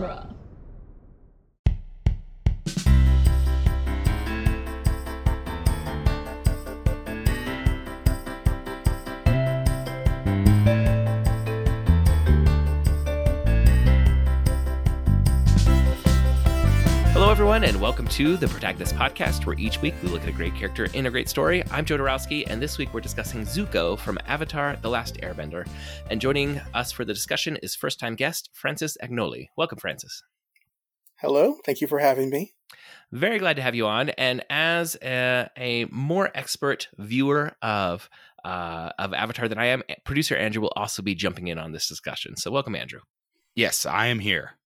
genre. Everyone, and welcome to the Protagonist Podcast, where each week we look at a great character in a great story. I'm Joe Dorowski, and this week we're discussing Zuko from Avatar The Last Airbender. And joining us for the discussion is first time guest Francis Agnoli. Welcome, Francis. Hello, thank you for having me. Very glad to have you on. And as a, a more expert viewer of uh, of Avatar than I am, producer Andrew will also be jumping in on this discussion. So, welcome, Andrew. Yes, I am here.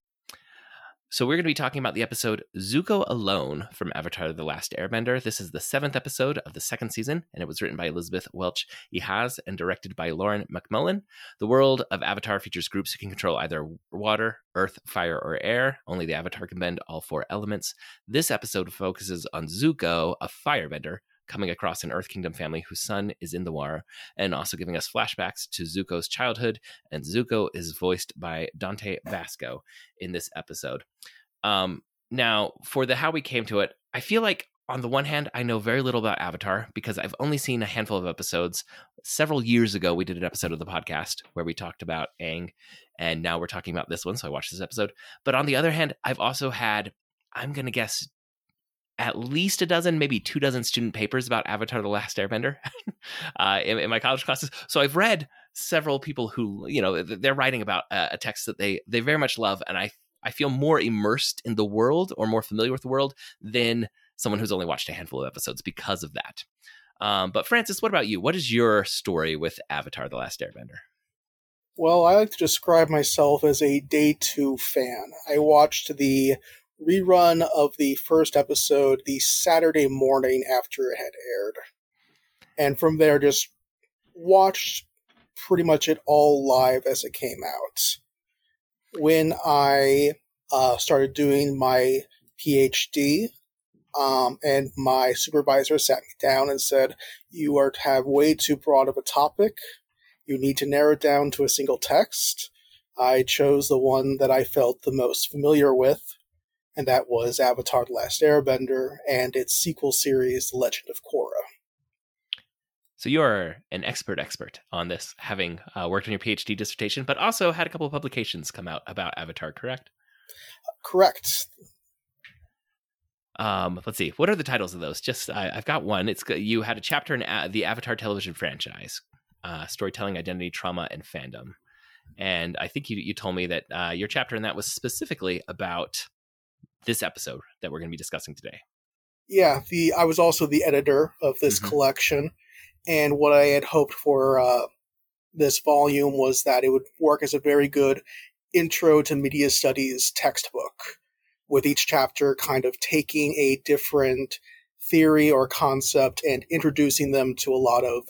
So we're going to be talking about the episode Zuko Alone from Avatar The Last Airbender. This is the seventh episode of the second season, and it was written by Elizabeth Welch Ehasz and directed by Lauren MacMullan. The world of Avatar features groups who can control either water, earth, fire, or air. Only the Avatar can bend all four elements. This episode focuses on Zuko, a firebender, coming across an Earth Kingdom family whose son is in the war, and also giving us flashbacks to Zuko's childhood. And Zuko is voiced by Dante Basco in this episode. Um, now, for the how we came to it, I feel like on the one hand, I know very little about Avatar because I've only seen a handful of episodes. Several years ago, we did an episode of the podcast where we talked about Aang, and now we're talking about this one. So I watched this episode. But on the other hand, I've also had, I'm going to guess, at least a dozen, maybe two dozen student papers about Avatar: The Last Airbender uh, in, in, my college classes. So I've read several people who, you know, they're writing about a, text that they they very much love, and I I feel more immersed in the world or more familiar with the world than someone who's only watched a handful of episodes because of that. Um, but Francis, what about you? What is your story with Avatar: The Last Airbender? Well, I like to describe myself as a day two fan. I watched the rerun of the first episode the Saturday morning after it had aired. And from there, just watched pretty much it all live as it came out. When I uh, started doing my PhD, um, and my supervisor sat me down and said, You are to have way too broad of a topic. You need to narrow it down to a single text. I chose the one that I felt the most familiar with, and that was Avatar The Last Airbender and its sequel series, The Legend of Korra. So you're an expert expert on this, having uh, worked on your PhD dissertation, but also had a couple of publications come out about Avatar, correct? Correct. Um, let's see. What are the titles of those? Just I, have got one. It's you had a chapter in uh, the Avatar television franchise, uh, storytelling, identity, trauma, and fandom. And I think you you told me that uh, your chapter in that was specifically about this episode that we're going to be discussing today. Yeah, the I was also the editor of this mm-hmm. collection, and what I had hoped for uh, this volume was that it would work as a very good intro to media studies textbook, with each chapter kind of taking a different theory or concept and introducing them to a lot of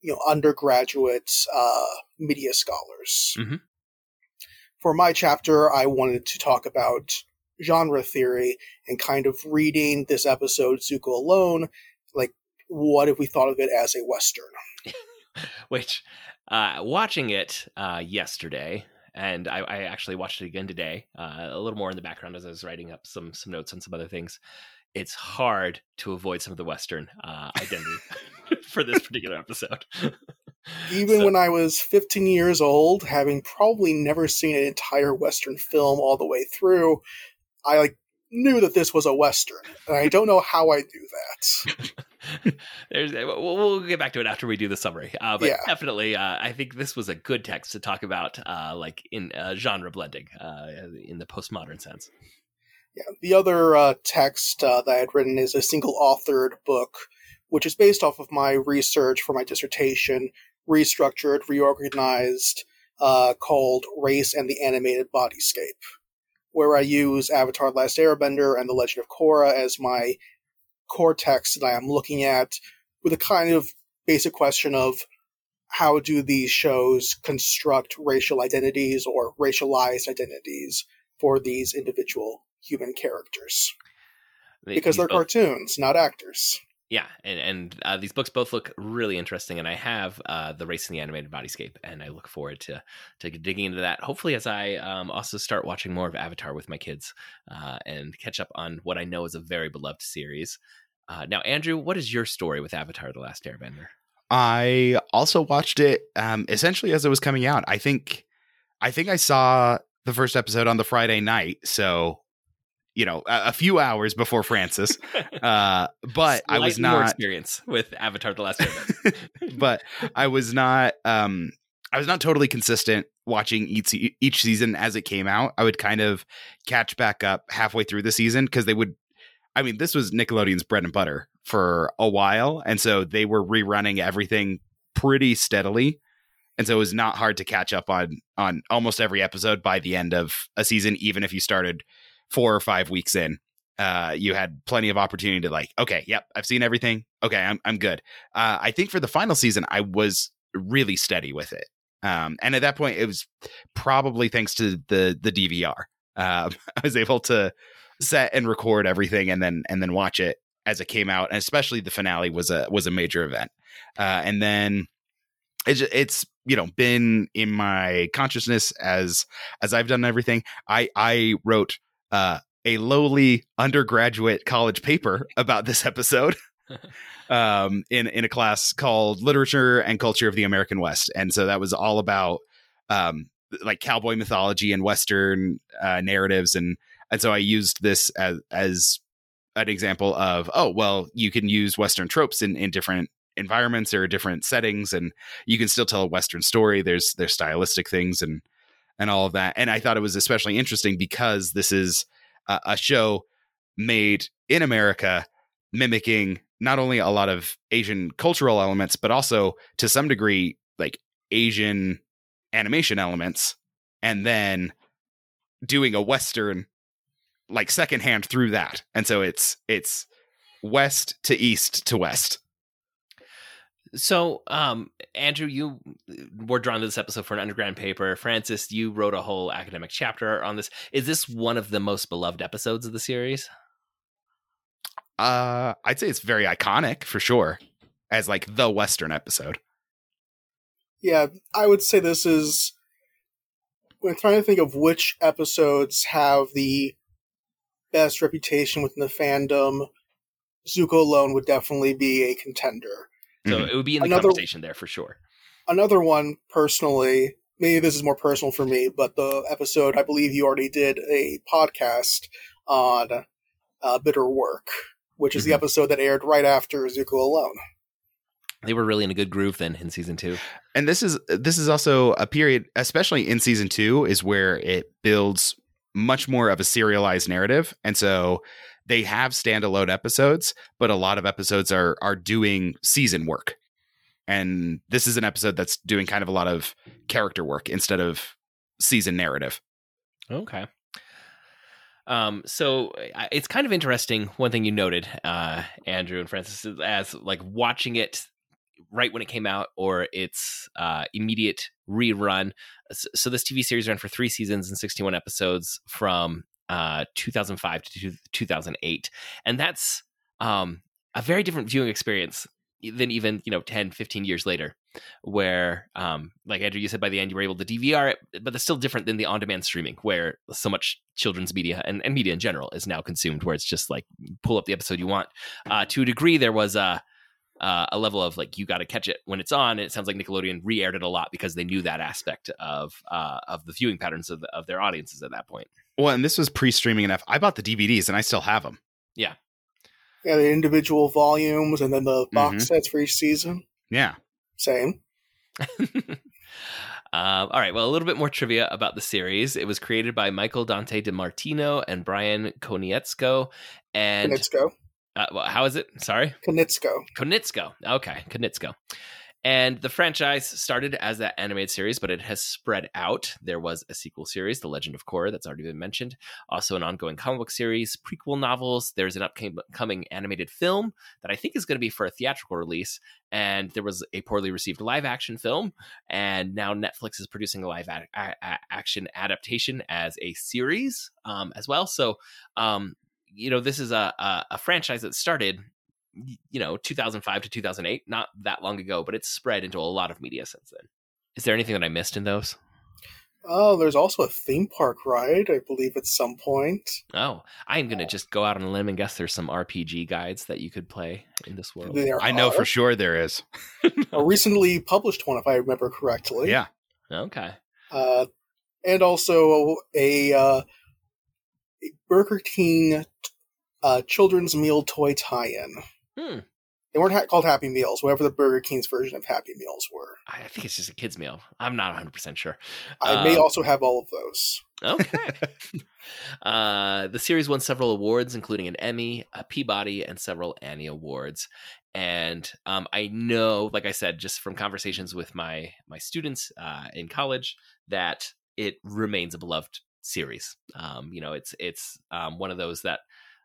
you know undergraduate uh, media scholars. Mm-hmm. For my chapter, I wanted to talk about genre theory and kind of reading this episode, Zuko Alone, like, what if we thought of it as a Western? Which, uh, watching it uh, yesterday, and I, I, actually watched it again today, uh, a little more in the background as I was writing up some some notes on some other things. It's hard to avoid some of the Western uh, identity for this particular episode. Even so. when I was 15 years old, having probably never seen an entire Western film all the way through, I like knew that this was a western, and I don't know how I do that. There's, we'll, we'll, get back to it after we do the summary, uh, but yeah. definitely, uh, I think this was a good text to talk about, uh, like in uh, genre blending uh, in the postmodern sense. Yeah, the other uh, text that I had written is a single authored book, which is based off of my research for my dissertation, restructured, reorganized, called "Race and the Animated Bodyscape." Where I use Avatar the Last Airbender and The Legend of Korra as my core text that I am looking at with a kind of basic question of how do these shows construct racial identities or racialized identities for these individual human characters? Because they're cartoons, not actors. Yeah, and and uh, these books both look really interesting, and I have uh, the Race in the Animated Bodyscape, and I look forward to to digging into that. Hopefully, as I um, also start watching more of Avatar with my kids, uh, and catch up on what I know is a very beloved series. Uh, now, Andrew, what is your story with Avatar: The Last Airbender? I also watched it um, essentially as it was coming out. I think, I think I saw the first episode on the Friday night, so you know, a, a few hours before Francis. Uh, but I was not experience with Avatar: The Last Airbender. but I was not. Um, I was not totally consistent watching each each season as it came out. I would kind of catch back up halfway through the season because they would. I mean, this was Nickelodeon's bread and butter for a while, and so they were rerunning everything pretty steadily and so it was not hard to catch up on on almost every episode by the end of a season even if you started four or five weeks in, uh, you had plenty of opportunity to like, okay, yep, I've seen everything. Okay, I'm I'm good. Uh, I think for the final season, I was really steady with it. Um, and at that point, it was probably thanks to the the DVR. Um, I was able to set and record everything, and then and then watch it as it came out. And especially the finale was a was a major event. Uh, and then it's it's you know been in my consciousness as as I've done everything. I I wrote uh, a lowly undergraduate college paper about this episode um, in in a class called Literature and Culture of the American West, and so that was all about um, like cowboy mythology and Western uh, narratives, and and so I used this as as an example of oh well you can use Western tropes in in different environments or different settings, and you can still tell a Western story. There's there's stylistic things and and all of that. And I thought it was especially interesting because this is a, a show made in America, mimicking not only a lot of Asian cultural elements, but also to some degree, like Asian animation elements, and then doing a Western like secondhand through that. And so it's it's west to east to west. So, um, Andrew, you were drawn to this episode for an underground paper. Francis, you wrote a whole academic chapter on this. Is this one of the most beloved episodes of the series? Uh, I'd say it's very iconic for sure, as like the Western episode. Yeah, I would say this is. When trying to think of which episodes have the best reputation within the fandom, Zuko alone would definitely be a contender. So mm-hmm. it would be in the another, conversation there for sure. Another one, personally, maybe this is more personal for me, but the episode I believe you already did a podcast on uh, Bitter Work, which is mm-hmm. the episode that aired right after Zuko Alone. They were really in a good groove then in season two. And this is this is also a period, especially in season two, is where it builds much more of a serialized narrative. And so they have standalone episodes, but a lot of episodes are are doing season work. And this is an episode that's doing kind of a lot of character work instead of season narrative. Okay. Um, so it's kind of interesting. One thing you noted, uh, Andrew and Francis, as like watching it right when it came out or its uh, immediate rerun. So this TV series ran for three seasons and 61 episodes from uh, 2005 to 2008 and that's um, a very different viewing experience than even you know 10 15 years later where um, like andrew you said by the end you were able to dvr it but that's still different than the on-demand streaming where so much children's media and, and media in general is now consumed where it's just like pull up the episode you want uh, to a degree there was a uh, a level of like you got to catch it when it's on. And it sounds like Nickelodeon re-aired it a lot because they knew that aspect of uh, of the viewing patterns of, of their audiences at that point. Well, and this was pre-streaming enough. I bought the DVDs and I still have them. Yeah, yeah, the individual volumes and then the box mm-hmm. sets for each season. Yeah, same. Um, all right, well, a little bit more trivia about the series. It was created by Michael Dante DiMartino and Brian Konietzko. And Konietzko. Uh, well, how is it? Sorry? Konietzko. Konietzko. Okay, Konietzko. And the franchise started as that animated series, but it has spread out. There was a sequel series, The Legend of Korra, that's already been mentioned. Also, an ongoing comic book series, prequel novels. There's an upcoming animated film that I think is going to be for a theatrical release. And there was a poorly received live action film. And now Netflix is producing a live a- action adaptation as a series um, as well. So um, you know, this is a, a, a franchise that started you know 2005 to 2008, not that long ago, but it's spread into a lot of media since then. Is there anything that I missed in those? Oh, there's also a theme park ride, I believe, at some point. Oh, I'm gonna just go out on a limb and guess there's some RPG guides that you could play in this world. There I know for sure there is. a recently published one, if I remember correctly. Yeah. Okay. Uh, and also a, uh, a Burger King uh, children's meal toy tie-in. Hmm. They weren't ha- called Happy Meals, whatever the Burger King's version of Happy Meals were. I think it's just a kids meal. I'm not 100 percent sure. I may Um, also have all of those. Okay. uh, the series won several awards, including an Emmy, a Peabody, and several Annie Awards. And um, I know, like I said, just from conversations with my my students uh, in college, that it remains a beloved series. Um, you know, it's it's um, one of those that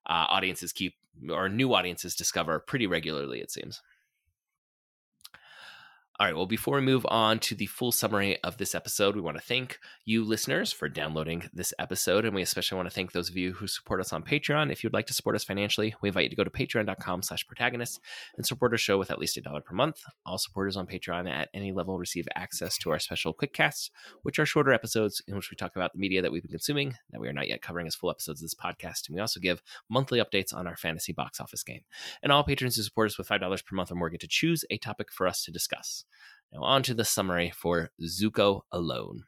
uh, audiences keep or new audiences discover pretty regularly. It seems. All right. Well, before we move on to the full summary of this episode, we want to thank you listeners for downloading this episode. And we especially want to thank those of you who support us on Patreon. If you'd like to support us financially, we invite you to go to patreon.com slash protagonists and support our show with at least a dollar per month. All supporters on Patreon at any level receive access to our special quick casts, which are shorter episodes in which we talk about the media that we've been consuming that we are not yet covering as full episodes of this podcast. And we also give monthly updates on our fantasy box office game. And all patrons who support us with $5 per month or more get to choose a topic for us to discuss. Now, on to the summary for Zuko alone.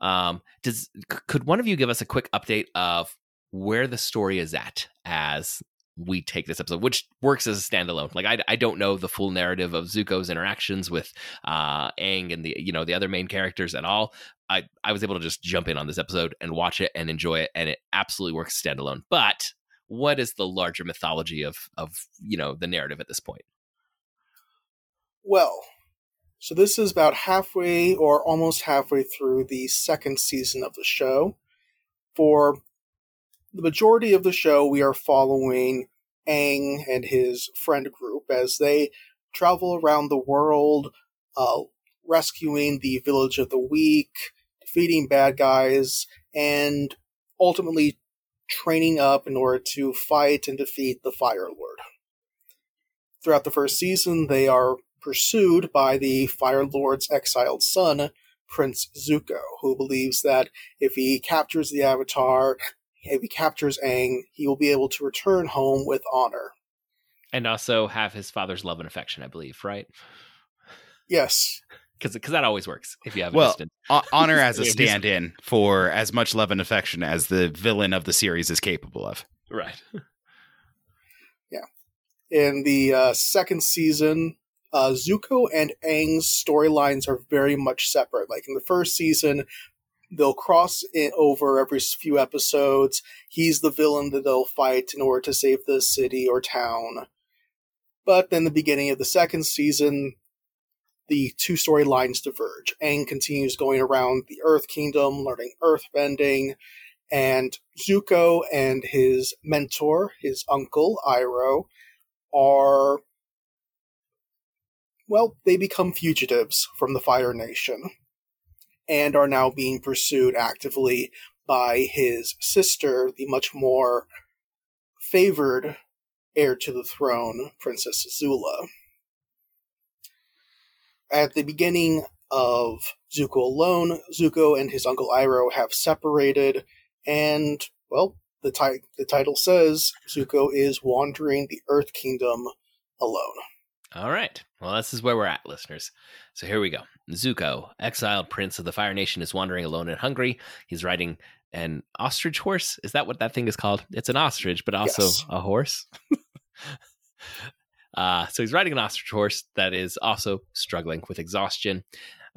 Um, does could one of you give us a quick update of where the story is at as we take this episode, which works as a standalone? Like, I, I don't know the full narrative of Zuko's interactions with uh, Aang and the you know the other main characters at all. I I was able to just jump in on this episode and watch it and enjoy it, and it absolutely works standalone. But what is the larger mythology of of you know the narrative at this point? Well, so this is about halfway or almost halfway through the second season of the show. For the majority of the show, we are following Aang and his friend group as they travel around the world, uh, rescuing the village of the weak, defeating bad guys, and ultimately training up in order to fight and defeat the Fire Lord. Throughout the first season, they are pursued by the Fire Lord's exiled son, Prince Zuko, who believes that if he captures the Avatar, if he captures Aang, he will be able to return home with honor. and also have his father's love and affection, I believe, right? Yes, Because that always works if you have a Well, distant. O- honor as a stand-in for as much love and affection as the villain of the series is capable of. Right. Yeah. In the uh, second season, uh, Zuko and Aang's storylines are very much separate. Like in the first season, they'll cross it over every few episodes. He's the villain that they'll fight in order to save the city or town. But then the beginning of the second season, the two storylines diverge. Aang continues going around the Earth Kingdom, learning earthbending, and Zuko and his mentor, his uncle, Iroh, are well, they become fugitives from the Fire Nation and are now being pursued actively by his sister, the much more favored heir to the throne, Princess Azula. At the beginning of Zuko alone, Zuko and his uncle Iroh have separated, and, well, the, ti- the title says Zuko is wandering the Earth Kingdom alone. All right. Well, this is where we're at, listeners. So here we go. Zuko, exiled prince of the Fire Nation, is wandering alone and hungry. He's riding an ostrich horse. Is that what that thing is called? It's an ostrich, but also Yes. a horse. uh, so he's riding an ostrich horse that is also struggling with exhaustion.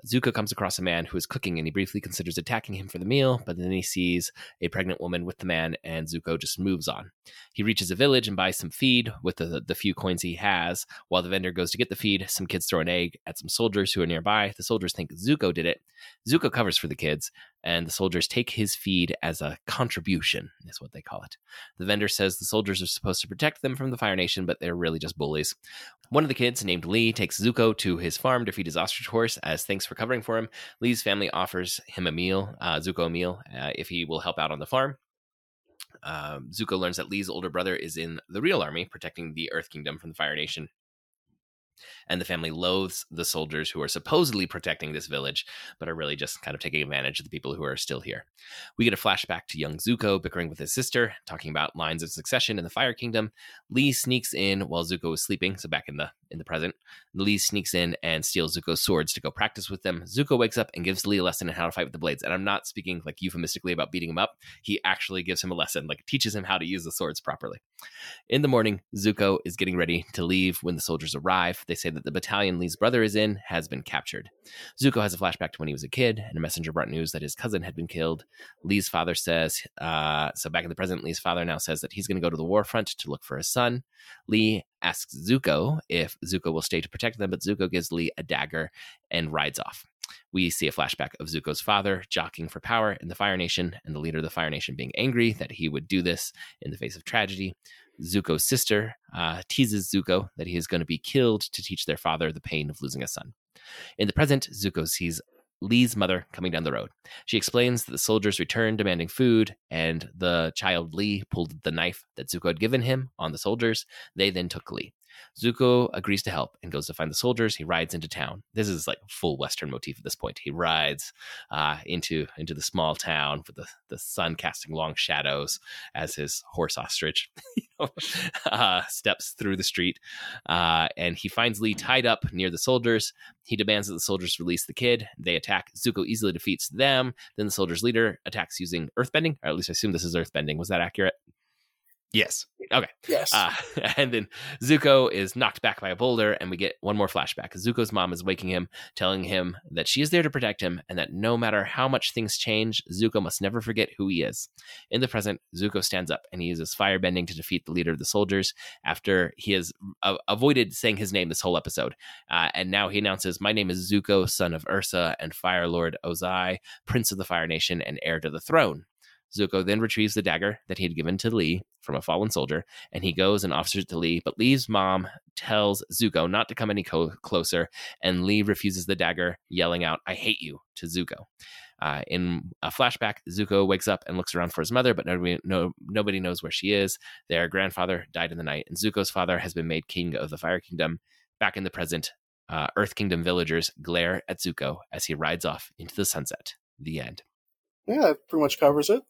Zuko comes across a man who is cooking and he briefly considers attacking him for the meal, but then he sees a pregnant woman with the man and Zuko just moves on. He reaches a village and buys some feed with the, the few coins he has. While the vendor goes to get the feed, some kids throw an egg at some soldiers who are nearby. The soldiers think Zuko did it. Zuko covers for the kids, and the soldiers take his feed as a contribution, is what they call it. The vendor says the soldiers are supposed to protect them from the Fire Nation, but they're really just bullies. One of the kids, named Lee, takes Zuko to his farm to feed his ostrich horse as thanks for covering for him. Lee's family offers him a meal, uh, Zuko a meal, uh, if he will help out on the farm. um, Zuko learns that Lee's older brother is in the real army, protecting the Earth Kingdom from the Fire Nation and the family loathes the soldiers who are supposedly protecting this village, but are really just kind of taking advantage of the people who are still here. We get a flashback to young Zuko bickering with his sister, talking about lines of succession in the Fire Kingdom. Lee sneaks in while Zuko is sleeping, so back in the in the present. Lee sneaks in and steals Zuko's swords to go practice with them. Zuko wakes up and gives Lee a lesson in how to fight with the blades. And I'm not speaking like euphemistically about beating him up. He actually gives him a lesson, like teaches him how to use the swords properly. In the morning, Zuko is getting ready to leave when the soldiers arrive. They say that the battalion Lee's brother is in has been captured. Zuko has a flashback to when he was a kid, and a messenger brought news that his cousin had been killed. Lee's father says, uh, so back in the present, Lee's father now says that he's going to go to the war front to look for his son. Lee asks Zuko if Zuko will stay to protect them, but Zuko gives Lee a dagger and rides off. We see a flashback of Zuko's father jockeying for power in the Fire Nation, and the leader of the Fire Nation being angry that he would do this in the face of tragedy. Zuko's sister uh, teases Zuko that he is going to be killed to teach their father the pain of losing a son. In the present, Zuko sees Lee's mother coming down the road. She explains that the soldiers returned demanding food, and the child Lee pulled the knife that Zuko had given him on the soldiers. They then took Lee. Zuko agrees to help and goes to find the soldiers. He rides into town. This is like full Western motif at this point. He rides uh, into into the small town with the, the sun casting long shadows as his horse ostrich uh, steps through the street. Uh, and he finds Lee tied up near the soldiers. He demands that the soldiers release the kid. They attack. Zuko easily defeats them. Then the soldiers' leader attacks using earthbending, or at least I assume this is earthbending. Was that accurate? Yes. Okay. Yes. Uh, and then Zuko is knocked back by a boulder, and we get one more flashback. Zuko's mom is waking him, telling him that she is there to protect him, and that no matter how much things change, Zuko must never forget who he is. In the present, Zuko stands up and he uses firebending to defeat the leader of the soldiers after he has uh, avoided saying his name this whole episode. Uh, and now he announces, My name is Zuko, son of Ursa and Fire Lord Ozai, Prince of the Fire Nation and heir to the throne. Zuko then retrieves the dagger that he had given to Lee from a fallen soldier, and he goes and offers it to Lee. But Lee's mom tells Zuko not to come any co- closer, and Lee refuses the dagger, yelling out, I hate you, to Zuko. Uh, in a flashback, Zuko wakes up and looks around for his mother, but nobody, no, nobody knows where she is. Their grandfather died in the night, and Zuko's father has been made king of the Fire Kingdom. Back in the present, uh, Earth Kingdom villagers glare at Zuko as he rides off into the sunset. The end. Yeah, that pretty much covers it.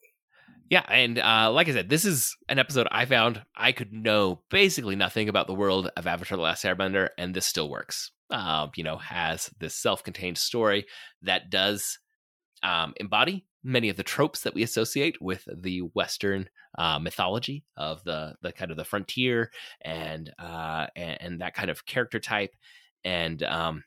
Yeah, and uh, like I said, this is an episode I found I could know basically nothing about the world of Avatar: The Last Airbender, and this still works. Um, you know, has this self-contained story that does um, embody many of the tropes that we associate with the Western uh, mythology of the the kind of the frontier and uh, and, and that kind of character type, and um,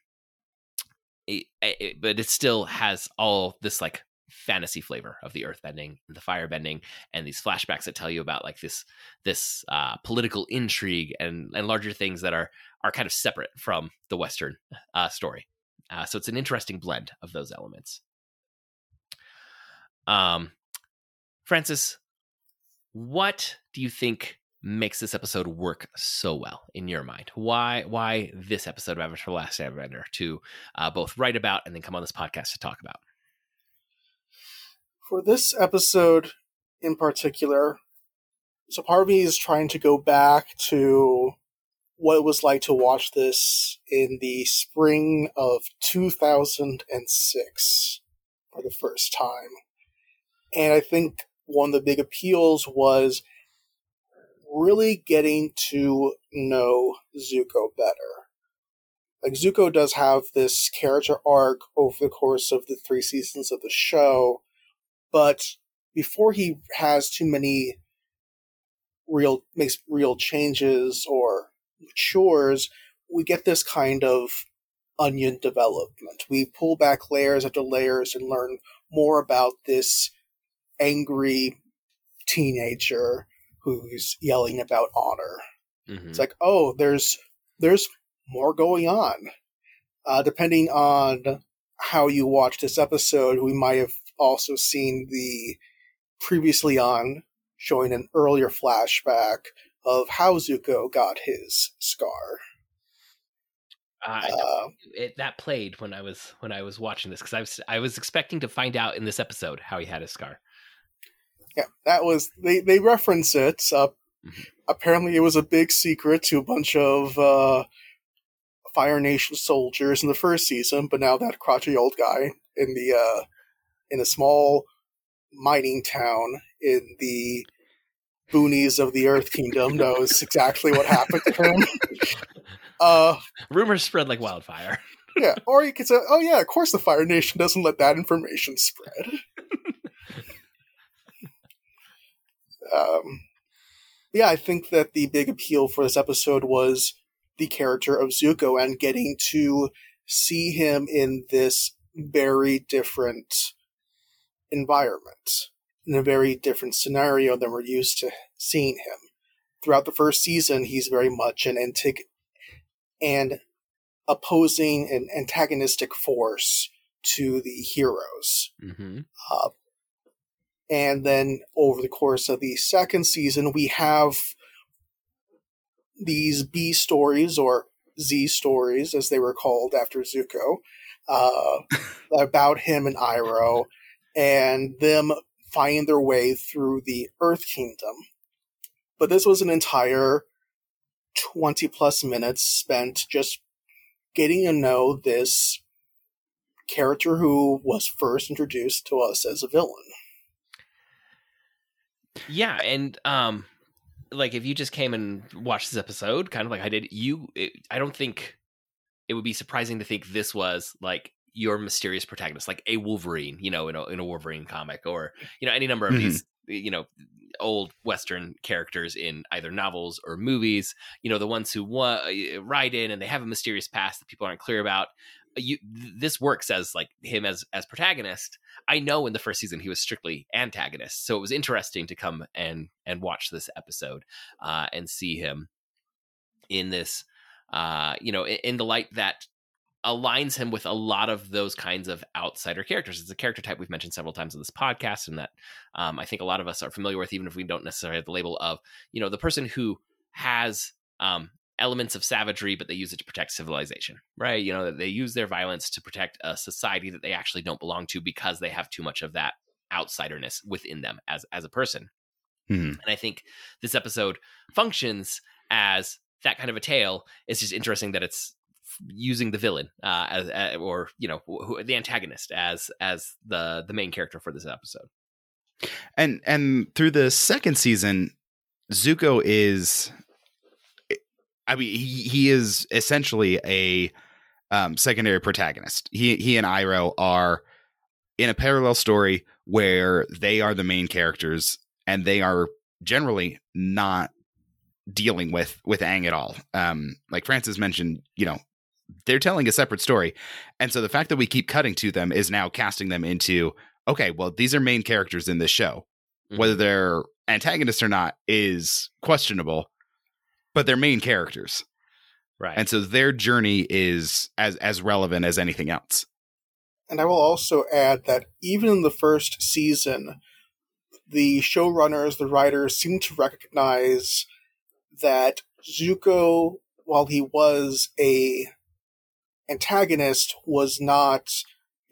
it, it, but it still has all this like fantasy flavor of the earthbending the firebending and these flashbacks that tell you about like this this uh, political intrigue and and larger things that are are kind of separate from the western uh, story uh, so it's an interesting blend of those elements um francis what do you think makes this episode work so well in your mind? Why why this episode of Avatar: The Last Airbender to uh, both write about and then come on this podcast to talk about? For this episode in particular, so me is trying to go back to what it was like to watch this in the spring of 2006 for the first time. And I think one of the big appeals was really getting to know Zuko better. Like, Zuko does have this character arc over the course of the three seasons of the show, but before he has too many real, makes real changes or matures, we get this kind of onion development. We pull back layers after layers and learn more about this angry teenager who's yelling about honor. Mm-hmm. It's like, oh, there's there's more going on. Uh, depending on how you watch this episode, we might have also seen the previously on showing an earlier flashback of how Zuko got his scar. Uh, Uh, it, that played when I was when I was watching this because I was I was expecting to find out in this episode how he had his scar. Yeah, that was they. They reference it. Uh, mm-hmm. Apparently, it was a big secret to a bunch of uh, Fire Nation soldiers in the first season, but now that crotchety old guy in the uh, in a small mining town in the boonies of the Earth Kingdom knows exactly what happened to him. uh, Rumors spread like wildfire. yeah, or you could say, "Oh yeah, of course the Fire Nation doesn't let that information spread." um, yeah, I think that the big appeal for this episode was the character of Zuko and getting to see him in this very different environment, in a very different scenario than we're used to seeing him. Throughout the first season, he's very much an antig- and opposing an antagonistic force to the heroes. Mm-hmm. Uh, and then over the course of the second season, we have these B stories or Z stories, as they were called after Zuko, uh, about him and Iroh, and them finding their way through the Earth Kingdom. But this was an entire 20 plus minutes spent just getting to know this character who was first introduced to us as a villain. Yeah, and um like if you just came and watched this episode kind of like I did, you it, I don't think it would be surprising to think this was like your mysterious protagonist, like a Wolverine, you know, in a, in a Wolverine comic, or you know, any number of mm-hmm. these, you know, old Western characters in either novels or movies. You know, the ones who wa- uh, ride in and they have a mysterious past that people aren't clear about. Uh, you, this works as like him as as protagonist. I know in the first season he was strictly antagonist, so it was interesting to come and and watch this episode uh, and see him in this uh, you know, in, in, the light that aligns him with a lot of those kinds of outsider characters. It's a character type we've mentioned several times in this podcast, and that um, I think a lot of us are familiar with, even if we don't necessarily have the label of, you know, the person who has um, elements of savagery, but they use it to protect civilization, right? You know, they use their violence to protect a society that they actually don't belong to because they have too much of that outsiderness within them as as a person. Hmm. And I think this episode functions as that kind of a tale. It's just interesting that it's using the villain uh, as, uh, or you know who, the antagonist as as the the main character for this episode. And and through the second season, Zuko is, I mean, he he is essentially a um, secondary protagonist. He he and Iroh are in a parallel story where they are the main characters and they are generally not dealing with with Aang at all. Um, like Francis mentioned, you know, they're telling a separate story. And so the fact that we keep cutting to them is now casting them into okay, well, these are main characters in this show. Mm-hmm. Whether they're antagonists or not is questionable, but they're main characters. Right. And so their journey is as as relevant as anything else. And I will also add that even in the first season, the showrunners, the writers seem to recognize that Zuko, while he was a antagonist was not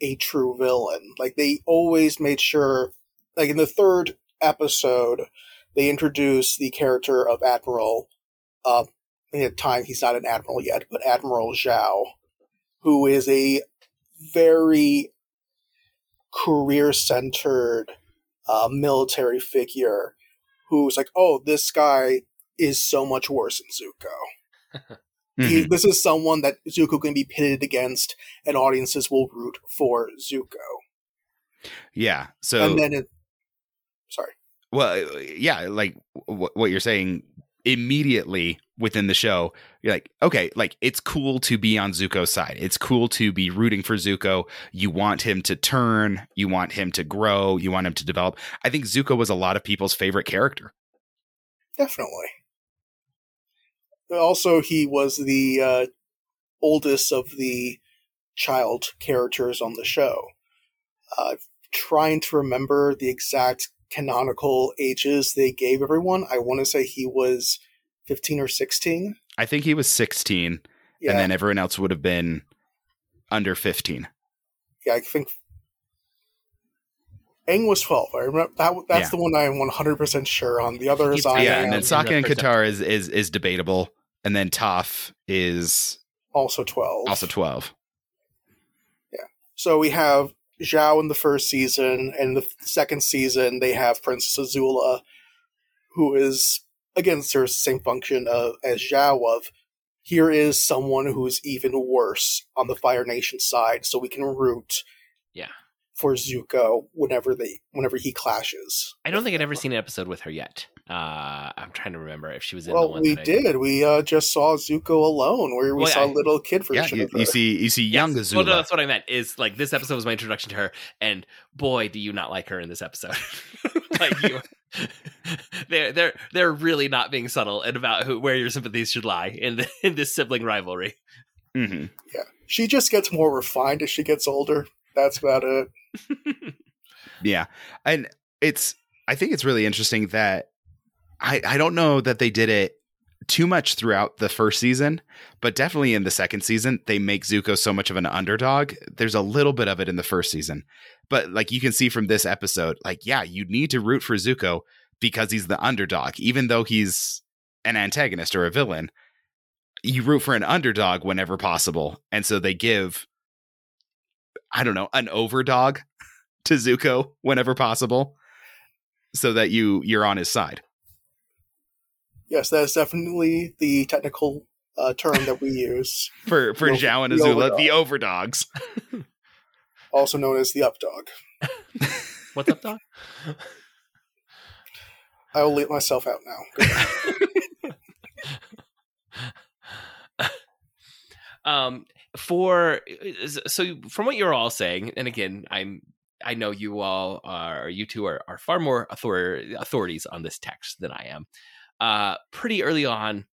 a true villain. Like they always made sure, like in the third episode, they introduced the character of Admiral. Uh, at the time, he's not an admiral yet, but Admiral Zhao, who is a very career-centered uh, military figure who's like, "Oh, this guy is so much worse than Zuko." Mm-hmm. He, this is someone that Zuko can be pitted against, and audiences will root for Zuko. Yeah. So and then it. Sorry. Well, uh, yeah, like w- what you're saying immediately within the show, you're like, okay, like it's cool to be on Zuko's side. It's cool to be rooting for Zuko. You want him to turn. You want him to grow. You want him to develop. I think Zuko was a lot of people's favorite character. Definitely also he was the uh, oldest of the child characters on the show. Uh, trying to remember the exact canonical ages they gave everyone. I want to say he was 15 or 16. I think he was 16, yeah. and then everyone else would have been under 15. Yeah, I think. Aang was twelve. I remember that. That's Yeah. the one I'm 100 percent sure on. The others, It's- I yeah, am and then in Sokka and first Katara is, is is debatable, and then Toph is also 12. also twelve. Yeah. So we have Zhao in the first season, and the second season they have Princess Azula, who is again serves the same function of as Zhao of here is someone who's even worse on the Fire Nation side, so we can root Yeah. For Zuko whenever they whenever he clashes. I don't think I'd ever seen an episode with her yet. Uh, I'm trying to remember if she was in the Well, one. we that I- did. We uh, just saw Zuko alone, where we Well, saw yeah. a little kid Yeah, version you, of her. you see you see young Yes. Azula. Well, no, that's what I meant. Is like this episode was my introduction to her, and boy, do you not like her in this episode? like you, they're they're they're really not being subtle and about who where your sympathies should lie in the, in this sibling rivalry. Mm-hmm. Yeah, she just gets more refined as she gets older. That's about it. Yeah. And it's I think it's really interesting that I I don't know that they did it too much throughout the first season, but definitely in the second season they make Zuko so much of an underdog. There's a little bit of it in the first season. But like you can see from this episode, like yeah, you need to root for Zuko because he's the underdog even though he's an antagonist or a villain. You root for an underdog whenever possible. And so they give I don't know, an overdog to Zuko whenever possible so that you you're on his side. Yes, that is definitely the technical uh, term that we use, For for The- Zhao and the Azula, the overdogs. also known as the updog. What's up, Doc? I will let myself out now. um for so from what you're all saying and again i'm i know you all are you two are, are far more author, authorities on this text than i am uh pretty early on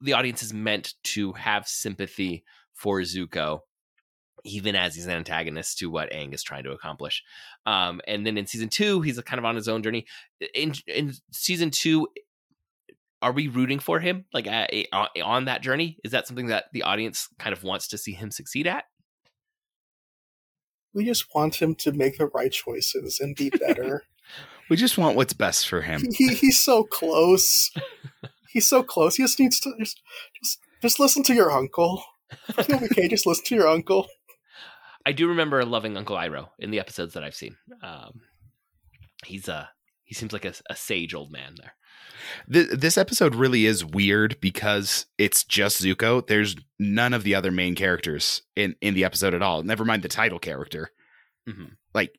the audience is meant to have sympathy for zuko even as he's an antagonist to what Aang is trying to accomplish. Um, and then in season two, he's kind of on his own journey. In in season two, are we rooting for him like uh, on- that journey? Is that something that the audience kind of wants to see him succeed at? we just want him to make the right choices and be better. We just want what's best for him. he, he's so close. He's so close. He just needs to just just, just listen to your uncle. Okay. Just listen to your uncle. I do remember loving Uncle Iroh in the episodes that I've seen. Um, he's a he seems like a, a sage old man there. Th- this episode really is weird because it's just Zuko. There's none of the other main characters in in the episode at all. Never mind the title character. Mhm. Like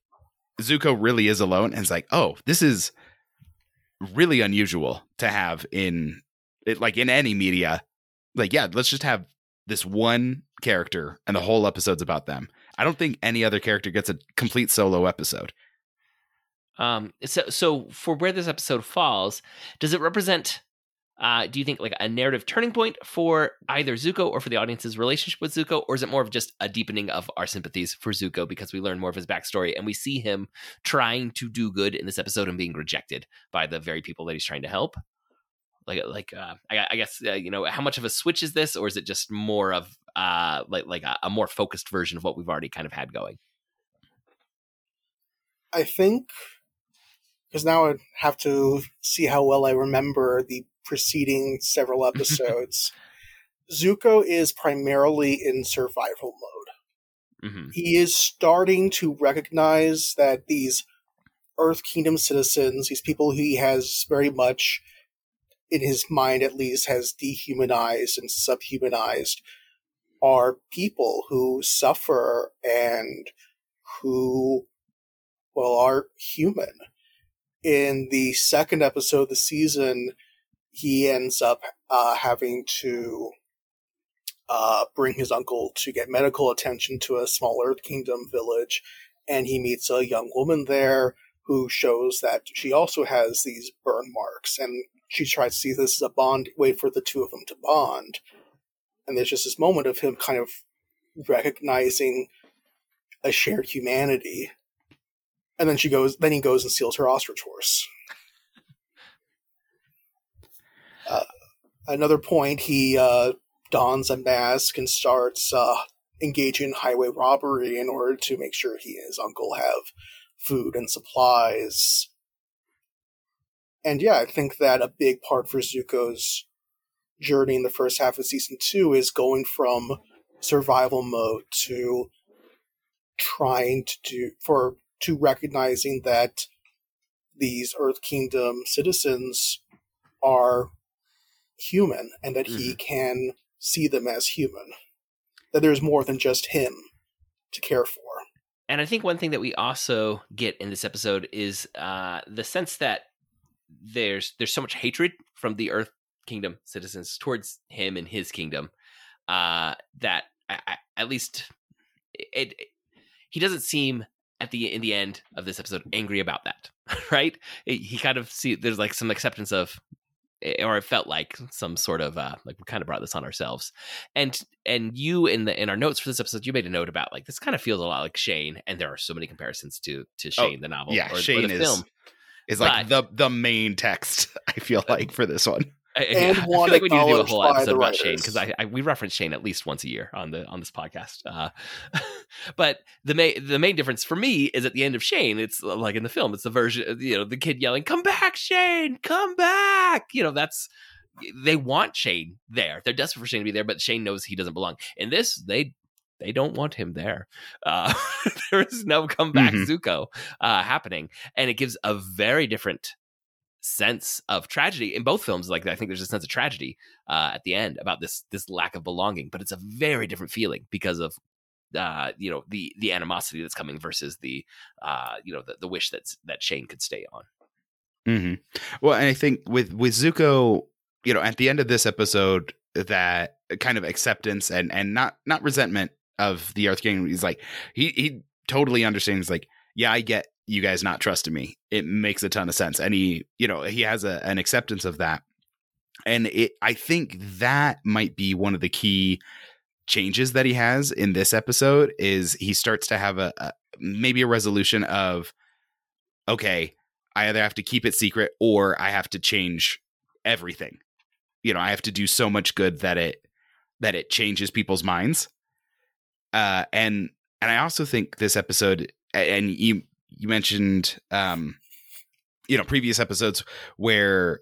Zuko really is alone, and it's like, oh, this is really unusual to have in it, like in any media. Like, yeah, let's just have this one character, and the whole episode's about them. I don't think any other character gets a complete solo episode. Um, so so for where this episode falls, does it represent? Uh, do you think like a narrative turning point for either Zuko or for the audience's relationship with Zuko, or is it more of just a deepening of our sympathies for Zuko because we learn more of his backstory and we see him trying to do good in this episode and being rejected by the very people that he's trying to help? Like like uh, I, I guess uh, you know how much of a switch is this, or is it just more of uh like like a, a more focused version of what we've already kind of had going? I think because now I have to see how well I remember the preceding several episodes. Zuko is primarily in survival mode. hmm He is starting to recognize that these Earth Kingdom citizens, these people who he has very much in his mind at least has dehumanized and subhumanized, are people who suffer and who, well, are human. In the second episode of the season, he ends up uh, having to uh, bring his uncle to get medical attention to a small Earth Kingdom village, and he meets a young woman there who shows that she also has these burn marks, and she tries to see this as a bond way for the two of them to bond. And there's just this moment of him kind of recognizing a shared humanity. And then she goes. Then he goes and steals her ostrich horse. Uh, another point, he uh, dons a mask and starts uh, engaging in highway robbery in order to make sure he and his uncle have food and supplies. And yeah, I think that a big part for Zuko's journey in the first half of season two is going from survival mode to trying to do for to recognizing that these Earth Kingdom citizens are human and that mm-hmm. he can see them as human. That there's more than just him to care for. And I think one thing that we also get in this episode is uh, the sense that there's there's so much hatred from the Earth Kingdom citizens towards him and his kingdom uh, that I, I, at least it, it, he doesn't seem at the in the end of this episode angry about that, right? He kind of see there's like some acceptance of Eh, or it felt like some sort of uh like we kind of brought this on ourselves and and you in the in our notes for this episode you made a note about like this kind of feels a lot like shane and there are so many comparisons to to oh, shane oh, the novel yeah or, shane or the is film. is like but, the the main text i feel like for this one and I, I feel like we need to do a whole episode about Shane because I, I, we reference Shane at least once a year on the on this podcast. Uh, but the main the main difference for me is at the end of Shane, it's uh, like in the film, it's the version uh, you know the kid yelling, "Come back, Shane! Come back!" You know that's they want Shane there. They're desperate for Shane to be there, but Shane knows he doesn't belong. In this, they they don't want him there. Uh, there is no comeback mm-hmm. Zuko uh, happening, and it gives a very different sense of tragedy in both films like i think there's a sense of tragedy uh, at the end about this this lack of belonging but it's a very different feeling because of uh, you know the the animosity that's coming versus the uh, you know the, the wish that's that shane could stay on mm-hmm. well and i think with with zuko you know at the end of this episode that kind of acceptance and and not not resentment of the earth king he's like he he totally understands like yeah i get you guys not trusting me. It makes a ton of sense. And he, you know, he has a, an acceptance of that. And it, I think that might be one of the key changes that he has in this episode is he starts to have a, a maybe a resolution of, okay, I either have to keep it secret or I have to change everything. You know, I have to do so much good that it that it changes people's minds. Uh, and and I also think this episode, and you you mentioned um you know previous episodes where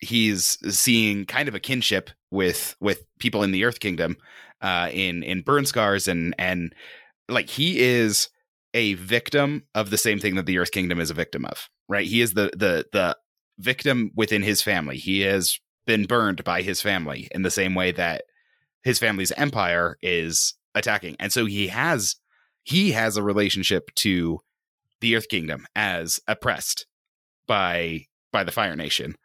he's seeing kind of a kinship with with people in the earth kingdom uh in in burn scars and and like he is a victim of the same thing that the earth kingdom is a victim of right? He is the the the victim within his family. He has been burned by his family in the same way that his family's empire is attacking. And so he has he has a relationship to the Earth Kingdom as oppressed by by the Fire Nation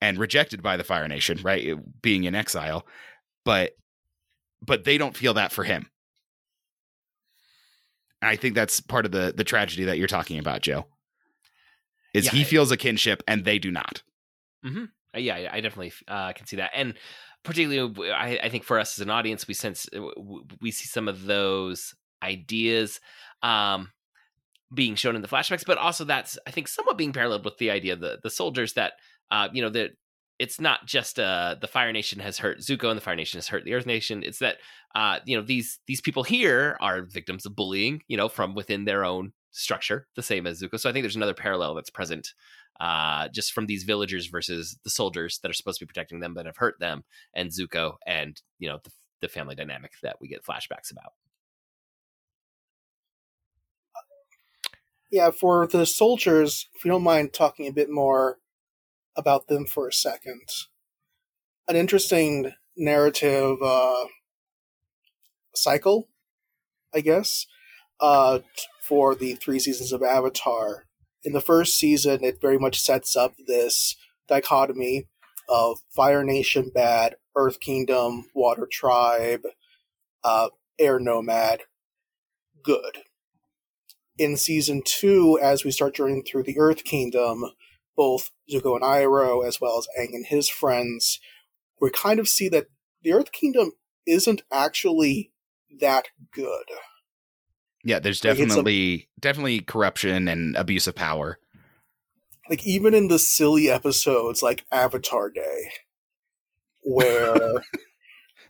and rejected by the Fire Nation, right? Being in exile, but but they don't feel that for him. I think that's part of the the tragedy that you're talking about, Joe. Is yeah, he feels a kinship and they do not. Mm-hmm. Uh, yeah, I definitely uh, can see that, and particularly, I, I, think for us as an audience, we sense uh, we see some of those ideas. Um, being shown in the flashbacks, but also that's I think somewhat being paralleled with the idea the the soldiers that uh, you know that it's not just uh, the Fire Nation has hurt Zuko and the Fire Nation has hurt the Earth Nation. It's that uh, you know these these people here are victims of bullying, you know, from within their own structure, the same as Zuko. So I think there's another parallel that's present uh, just from these villagers versus the soldiers that are supposed to be protecting them but have hurt them, and Zuko and you know the, the family dynamic that we get flashbacks about. Yeah, for the soldiers, if you don't mind talking a bit more about them for a second, an interesting narrative uh, cycle, I guess, uh, for the three seasons of Avatar. In the first season, it very much sets up this dichotomy of Fire Nation bad, Earth Kingdom, Water Tribe, uh, Air Nomad good in season two, as we start journeying through the Earth Kingdom, both Zuko and Iroh, as well as Aang and his friends, we kind of see that the Earth Kingdom isn't actually that good. Yeah, there's definitely like a, definitely corruption and abuse of power. Like even in the silly episodes like Avatar Day, where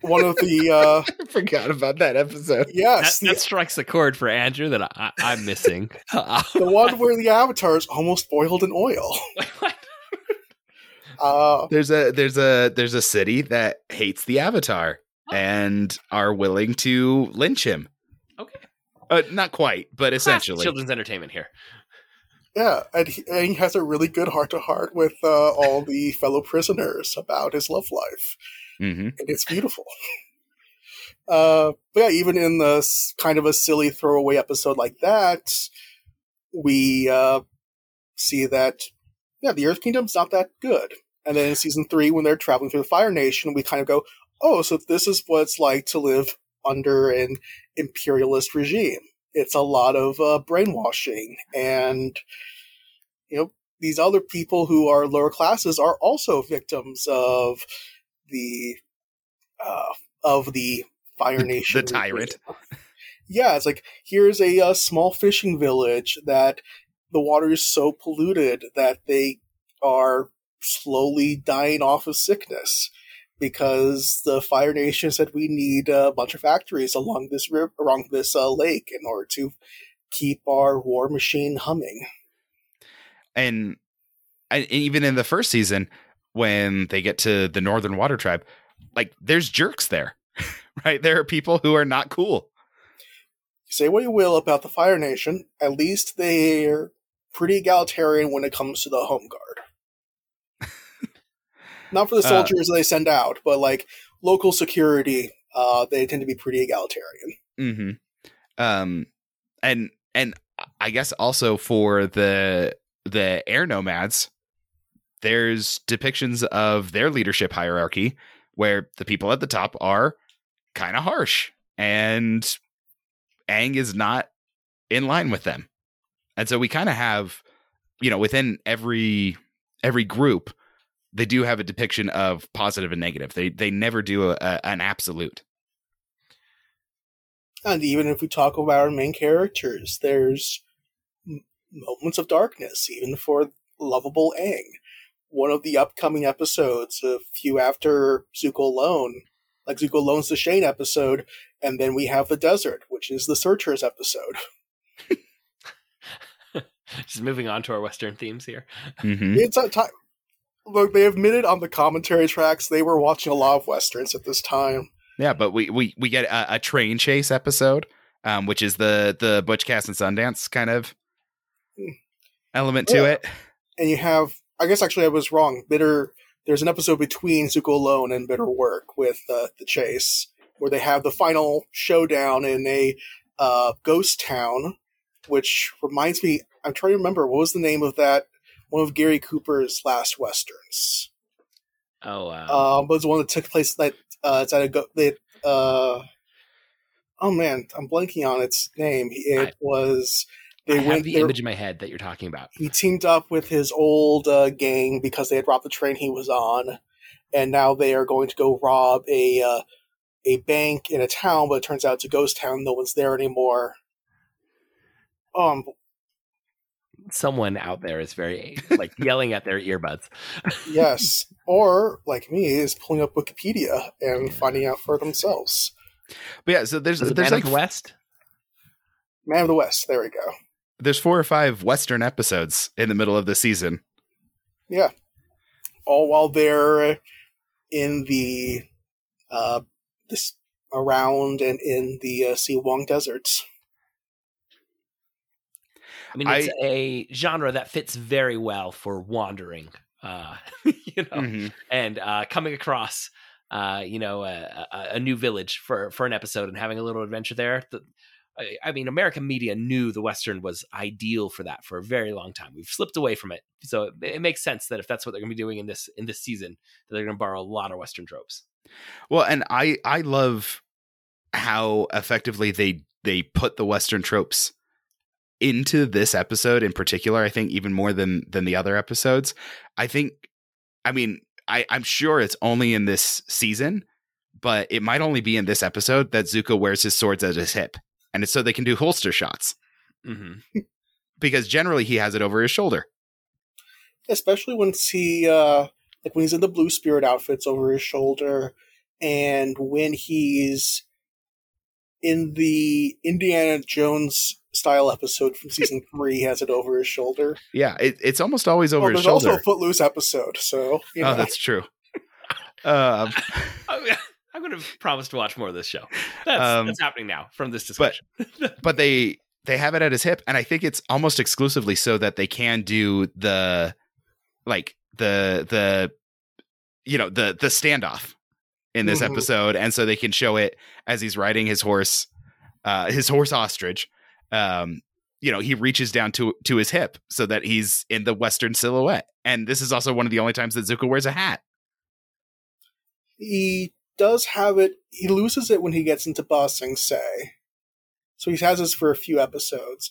one of the uh I forgot about that episode. That, yes, the, that strikes a chord for Andrew that I, I, am missing. the one where the avatar is almost boiled in oil. Uh, There's a there's a there's a city that hates the Avatar and are willing to lynch him. okay. Uh, not quite, but Classic essentially. children's entertainment here. yeah, and he, and he has a really good heart to heart with uh, all the fellow prisoners about his love life. Hmm and it's beautiful. Uh, but yeah, even in the s- kind of a silly throwaway episode like that, we uh, see that yeah, the Earth Kingdom's not that good. And then in season three, when they're traveling through the Fire Nation, we kind of go, "Oh, so this is what it's like to live under an imperialist regime. It's a lot of uh, brainwashing, and you know these other people who are lower classes are also victims of the uh, of the Fire Nation. the tyrant. Yeah, it's like here's a, uh small fishing village that the water is so polluted that they are slowly dying off of sickness because the Fire Nation said we need a bunch of factories along this river, along this uh, lake in order to keep our war machine humming. and, and even in the first season when they get to the northern water tribe like there's jerks there right there are people who are not cool say what you will about the Fire Nation, at least they're pretty egalitarian when it comes to the home guard. Not for the Uh, soldiers they send out, but like local security, uh, they tend to be pretty egalitarian. mm-hmm. um and and i guess also for the the air nomads there's depictions of their leadership hierarchy where the people at the top are kind of harsh and Aang is not in line with them. And so we kind of have you know within every every group they do have a depiction of positive and negative. They they never do a, a, an absolute. And even if we talk about our main characters, there's moments of darkness, even for lovable Aang. One of the upcoming episodes, a few after Zuko Alone, like Zuko Alone's the Shane episode, and then we have the desert, which is the Searchers episode. Just moving on to our Western themes here. Mhm. It's a time. Look, they admitted on the commentary tracks they were watching a lot of westerns at this time. Yeah, but we we we get a, a train chase episode, um, which is the the Butch Cass and Sundance kind of element to Yeah. it. And you have, I guess actually I was wrong. Bitter. There's an episode between Zuko Alone and Bitter Work with uh, the chase, where they have the final showdown in a uh, ghost town, which reminds me. I'm trying to remember what was the name of that. One of Gary Cooper's last westerns. Oh, wow. um, was the one that took place that uh, it's at a go- that uh, oh man, I'm blanking on its name. It I- was I they have the there- image in my head that you're talking about. he teamed up with his old uh, gang because they had robbed the train he was on, and now they are going to go rob a uh, a bank in a town, but it turns out it's a ghost town. No one's there anymore. Um, Someone out there is very like yelling at their earbuds. yes, or like me, is pulling up Wikipedia and finding out for themselves. But yeah, so there's Is there's Man like the West? Man of the West. There we go. There's four or five Western episodes in the middle of the season. Yeah. All while they're in the uh this around and in the uh, Si Wong deserts. I mean, it's a genre that fits very well for wandering, uh, you know, Mhm. and uh, coming across, uh, you know, a, a, a new village for for an episode and having a little adventure there. The, I- mean, American media knew the Western was ideal for that for a very long time. We've slipped away from it, so it, it makes sense that if that's what they're going to be doing in this in this season, that they're going to borrow a lot of Western tropes. Well, and I I love how effectively they they put the Western tropes into this episode in particular. I think even more than than the other episodes. I think, I mean, I I'm sure it's only in this season, but it might only be in this episode that Zuko wears his swords at his hip, and it's so they can do holster shots hmm because generally he has it over his shoulder. Especially when he uh like when he's in the blue spirit outfits over his shoulder and when he's in the Indiana Jones style episode from season three, he has it over his shoulder. Yeah, it, it's almost always over well, his there's shoulder. also a Footloose episode, so you know. Oh, that's true. um, I'm going to promise to watch more of this show. That's, Um, that's happening now from this discussion. but they they have it at his hip, and I think it's almost exclusively so that they can do the like the the you know the the standoff in this Mhm. episode, and so they can show it as he's riding his horse, uh, his horse ostrich. Um, you know, he reaches down to to his hip so that he's in the western silhouette, and this is also one of the only times that Zuko wears a hat. he does have it. He loses it when he gets into Ba Sing Se. So he has this for a few episodes.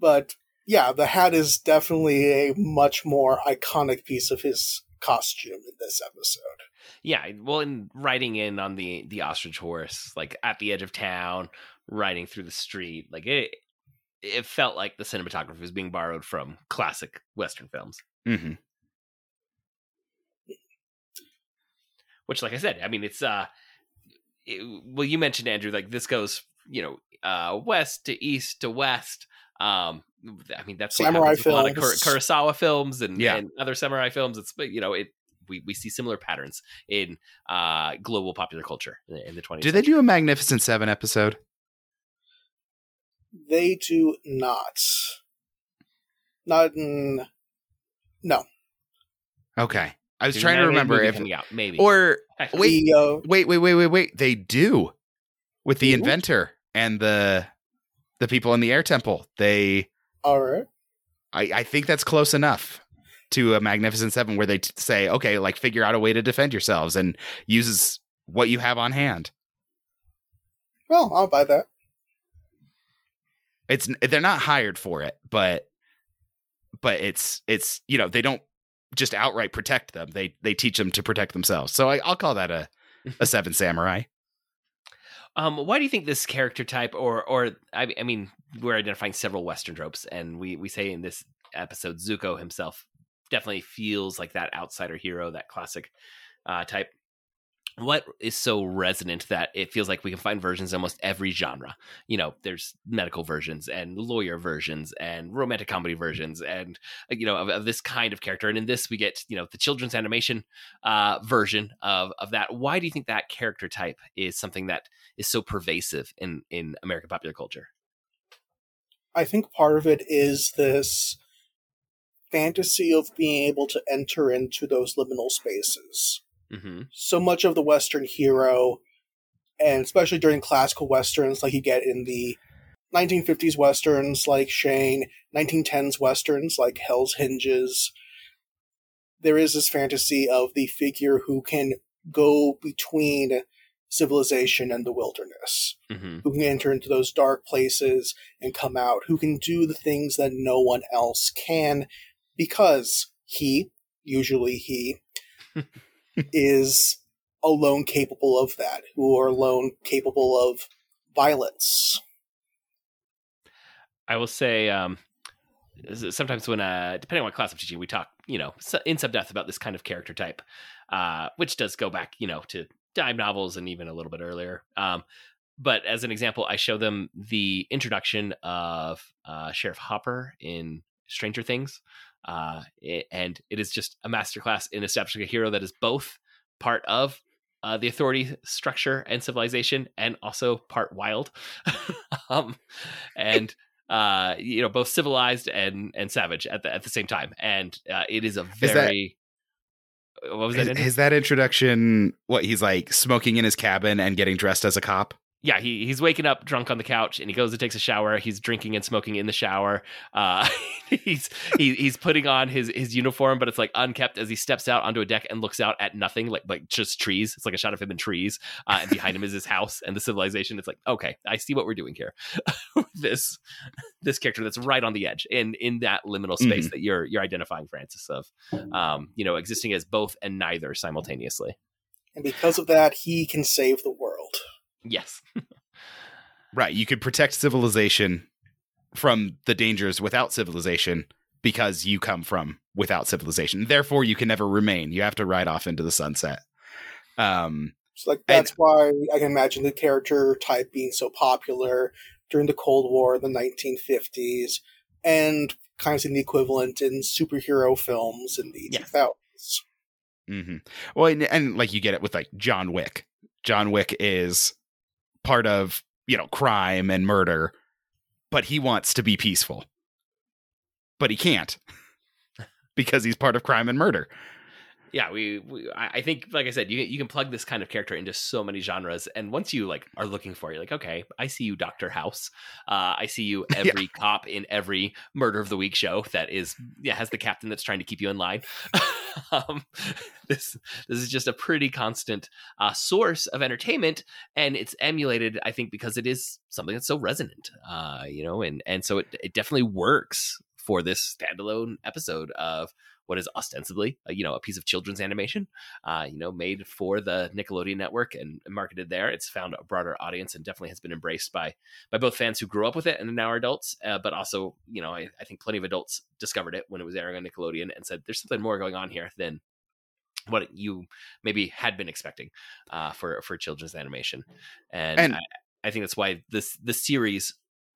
But yeah, the hat is definitely a much more iconic piece of his costume in this episode. Yeah, well, in riding in on the the ostrich horse, like at the edge of town, riding through the street, like it, it felt like the cinematography was being borrowed from classic Western films. Mm-hmm. Which, like I said, I mean, it's uh, it, well, you mentioned Andrew, like this goes, you know, uh, west to east to west. Um, I mean, that's what Samurai happens with a lot of Kur- films. Kurosawa films and, Yeah. and other samurai films. It's you know, it we, we see similar patterns in uh global popular culture in, in the 20th. Did they do a Magnificent Seven episode? They do not. Not in. No. Okay, I was There's trying to remember if out, maybe or wait, The, uh, wait, wait, wait, wait, wait. They do with the Do? inventor and the the people in the air temple. They, all right. I, I think that's close enough to a Magnificent Seven, where they t- say, okay, like figure out a way to defend yourselves and uses what you have on hand. Well, I'll buy that. It's they're not hired for it, but but it's it's you know they don't just outright protect them. They they teach them to protect themselves. So I, I'll call that a a Seven Samurai. Um, why do you think this character type, or or I, I mean, we're identifying several Western tropes, and we we say in this episode, Zuko himself definitely feels like that outsider hero, that classic uh, type. What is so resonant that it feels like we can find versions in almost every genre? You know, there's medical versions and lawyer versions and romantic comedy versions, and uh, you know of, of this kind of character. And in this, we get you know the children's animation uh, version of of that. Why do you think that character type is something that is so pervasive in in American popular culture. I think part of it is this fantasy of being able to enter into those liminal spaces. Mm-hmm. So much of the Western hero, and especially during classical Westerns, like you get in the 1950s Westerns like Shane, 1910s Westerns like Hell's Hinges, there is this fantasy of the figure who can go between civilization and the wilderness Mm-hmm. who can enter into those dark places and come out, who can do the things that no one else can because he, usually he, is alone capable of that, who are alone capable of violence. I will say, um, sometimes when, uh, depending on what class I'm teaching, we talk, you know, in some depth about this kind of character type, uh, which does go back, you know, to dime novels and even a little bit earlier. Um, but as an example, I show them the introduction of uh, Sheriff Hopper in Stranger Things, uh, it- and it is just a masterclass in establishing a hero that is both part of uh, the authority structure and civilization, and also part wild, um, and uh, you know both civilized and and savage at the at the same time. And uh, it is a that- very what was that? Is, is that introduction what he's like smoking in his cabin and getting dressed as a cop? Yeah, he he's waking up drunk on the couch and he goes and takes a shower. He's drinking and smoking in the shower. Uh, he's he, he's putting on his his uniform, but it's like unkept as he steps out onto a deck and looks out at nothing, like like just trees. It's like a shot of him in trees, uh, and behind him is his house and the civilization. It's like okay, I see what we're doing here. this this character that's right on the edge in in that liminal space that you're you're identifying Francis of, um, you know, existing as both and neither simultaneously. And because of that, he can save the world. Yes. Right. You could protect civilization from the dangers without civilization because you come from without civilization. Therefore, you can never remain. You have to ride off into the sunset. Um, so like that's and, why I can imagine the character type being so popular during the Cold War, the 1950s, and kind of seeing the equivalent in superhero films in the yes. 2000s. Mm-hmm. Well, and, and like you get it with like John Wick. John Wick is part of you know crime and murder, but he wants to be peaceful, but he can't because he's part of crime and murder yeah, we, we, I think, like I said, you you can plug this kind of character into so many genres, and once you like are looking for, it, you're like, okay, I see you, Doctor House. Uh, I see you, every yeah. cop in every Murder of the Week show that is, yeah, has the captain that's trying to keep you in line. um, this this is just a pretty constant uh, source of entertainment, and it's emulated, I think, because it is something that's so resonant, uh, you know, and and so it it definitely works for this standalone episode of what is ostensibly a, you know a piece of children's animation uh, you know made for the nickelodeon network and marketed there. It's found a broader audience and definitely has been embraced by by both fans who grew up with it and now are adults uh, but also you know I, I think plenty of adults discovered it when it was airing on nickelodeon and said there's something more going on here than what you maybe had been expecting uh, for for children's animation, and, and I, I, think that's why this the series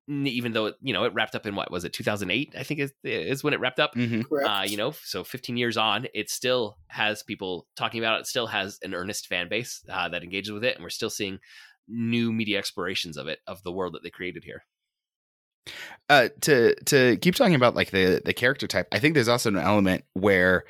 even though it, you know it wrapped up in what was it 2008 i think is, is when it wrapped up mm-hmm. uh, you know so 15 years on it still has people talking about it, it still has an earnest fan base uh, that engages with it and we're still seeing new media explorations of it of the world that they created here uh, to to keep talking about like the the character type i think there's also an element where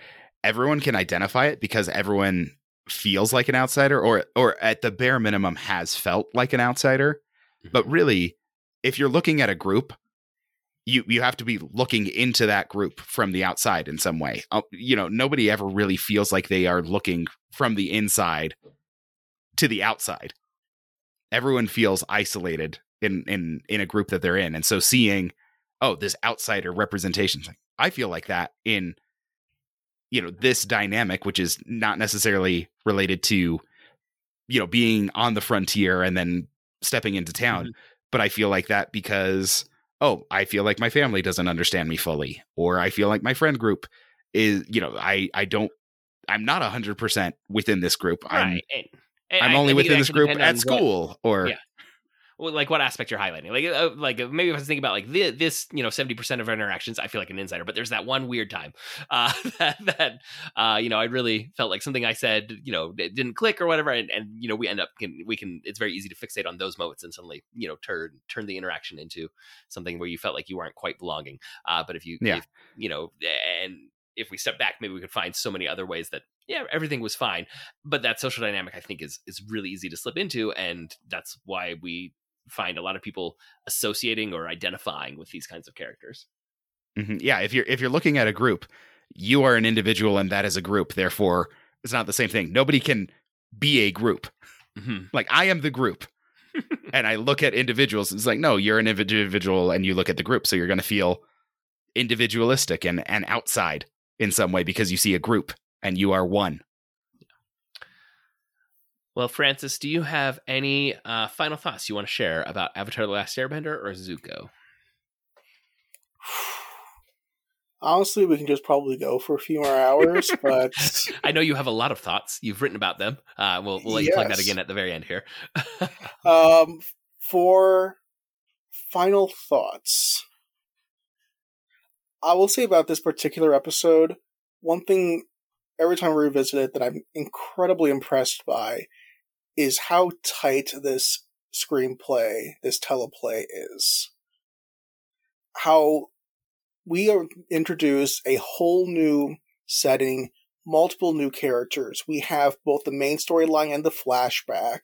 everyone can identify it because everyone feels like an outsider or or at the bare minimum has felt like an outsider mm-hmm. but really if you're looking at a group, you you have to be looking into that group from the outside in some way. Uh, you know, nobody ever really feels like they are looking from the inside to the outside. Everyone feels isolated in in in a group that they're in, and so seeing oh this outsider representation, thing, I feel like that in you know this dynamic, which is not necessarily related to you know being on the frontier and then stepping into town. Mm-hmm but I feel like that because oh, I feel like my family doesn't understand me fully, or I feel like my friend group is, you know, I I don't, I'm not hundred percent within this group. Right. I'm and, and I'm I, only within this group at school, what, or yeah like what aspect you're highlighting. Like, uh, like uh, maybe if I was thinking about like this, this you know, seventy percent of interactions, I feel like an insider. But there's that one weird time uh, that that uh, you know, I really felt like something I said, you know, it didn't click or whatever, and, and you know, we end up can we can. It's very easy to fixate on those moments and suddenly you know turn turn the interaction into something where you felt like you weren't quite belonging. Uh, but if you, yeah, if, you know, and if we step back, maybe we could find so many other ways that yeah, everything was fine. But that social dynamic, I think, is is really easy to slip into, and that's why we find a lot of people associating or identifying with these kinds of characters. Mm-hmm. Yeah, if you're if you're looking at a group, you are an individual and that is a group. Therefore, it's not the same thing. Nobody can be a group. Mm-hmm. Like I am the group. and I look at individuals. It's like, no, you're an individual and you look at the group. So you're going to feel individualistic and, and outside in some way because you see a group and you are one. Well, Francis, do you have any uh, final thoughts you want to share about Avatar: The Last Airbender or Zuko? Honestly, we can just probably go for a few more hours, but I know you have a lot of thoughts. You've written about them. Uh, we'll, we'll let yes. you plug that again at the very end here. um, for final thoughts, I will say about this particular episode. One thing every time I revisit it that I'm incredibly impressed by is how tight this screenplay, this teleplay is. How we are introduce a whole new setting, multiple new characters. We have both the main storyline and the flashback,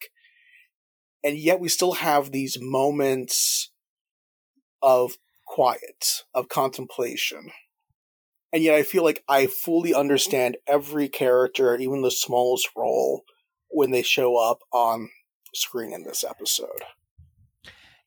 and yet we still have these moments of quiet, of contemplation. And yet I feel like I fully understand every character, even the smallest role, when they show up on screen in this episode.